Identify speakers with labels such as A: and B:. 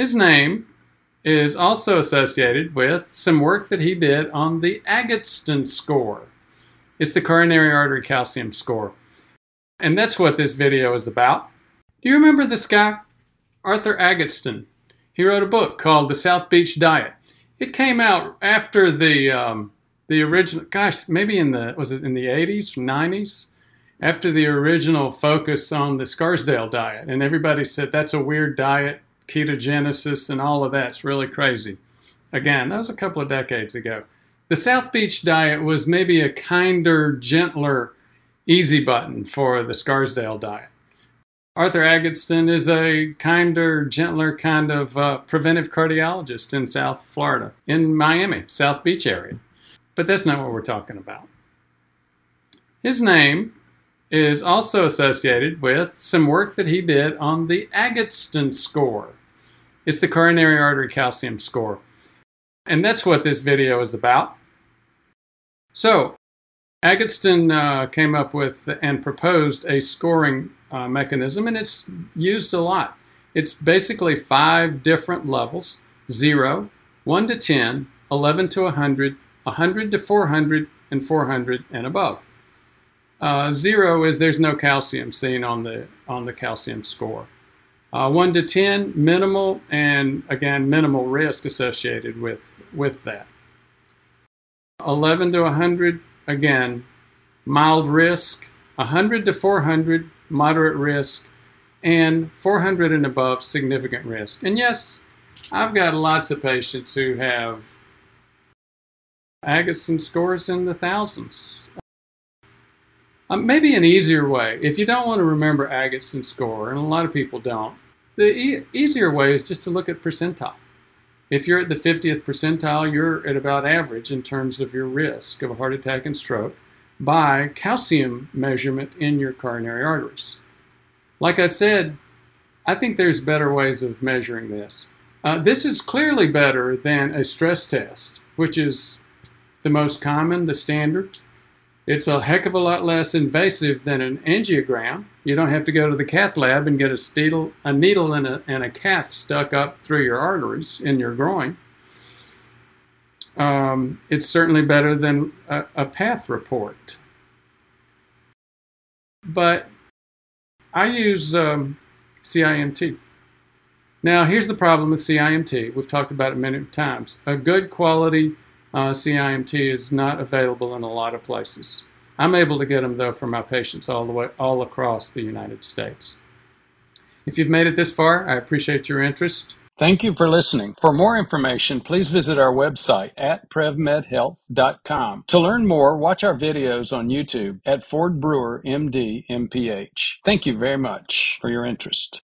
A: His name is also associated with some work that he did on the Agatston score. It's the coronary artery calcium score. And that's what this video is about. Do you remember this guy? Arthur Agatston. He wrote a book called The South Beach Diet. It came out after the um, the original, gosh, maybe in the, was it in the 80s, 90s? After the original focus on the Scarsdale diet. And everybody said that's a weird diet ketogenesis and all of that's really crazy. Again, that was a couple of decades ago. The South Beach diet was maybe a kinder, gentler, easy button for the Scarsdale diet. Arthur Agatston is a kinder, gentler kind of uh, preventive cardiologist in South Florida, in Miami, South Beach area. But that's not what we're talking about. His name is also associated with some work that he did on the Agatston score. It's the coronary artery calcium score. And that's what this video is about. So, Agatston uh, came up with and proposed a scoring uh, mechanism, and it's used a lot. It's basically five different levels 0, 1 to 10, 11 to 100, 100 to 400, and 400 and above. Uh, zero is there's no calcium seen on the on the calcium score. Uh, 1 to 10, minimal, and again, minimal risk associated with, with that. 11 to 100, again, mild risk. 100 to 400, moderate risk. And 400 and above, significant risk. And yes, I've got lots of patients who have Agatston scores in the thousands. Um, maybe an easier way, if you don't want to remember Agatston score, and a lot of people don't, the e easier way is just to look at percentile. If you're at the 50th percentile, you're at about average in terms of your risk of a heart attack and stroke by calcium measurement in your coronary arteries. Like I said, I think there's better ways of measuring this. Uh, this is clearly better than a stress test, which is the most common, the standard. It's a heck of a lot less invasive than an angiogram. You don't have to go to the cath lab and get a needle, a needle and a, and a cath stuck up through your arteries in your groin. Um, it's certainly better than a, a path report. But I use um, CIMT. Now, here's the problem with CIMT. We've talked about it many times. A good quality uh, CIMT is not available in a lot of places. I'm able to get them though for my patients all the way all across the United States. If you've made it this far, I appreciate your interest.
B: Thank you for listening. For more information, please visit our website at prevmedhealth.com. To learn more, watch our videos on YouTube at Ford Brewer MD MPH. Thank you very much for your interest.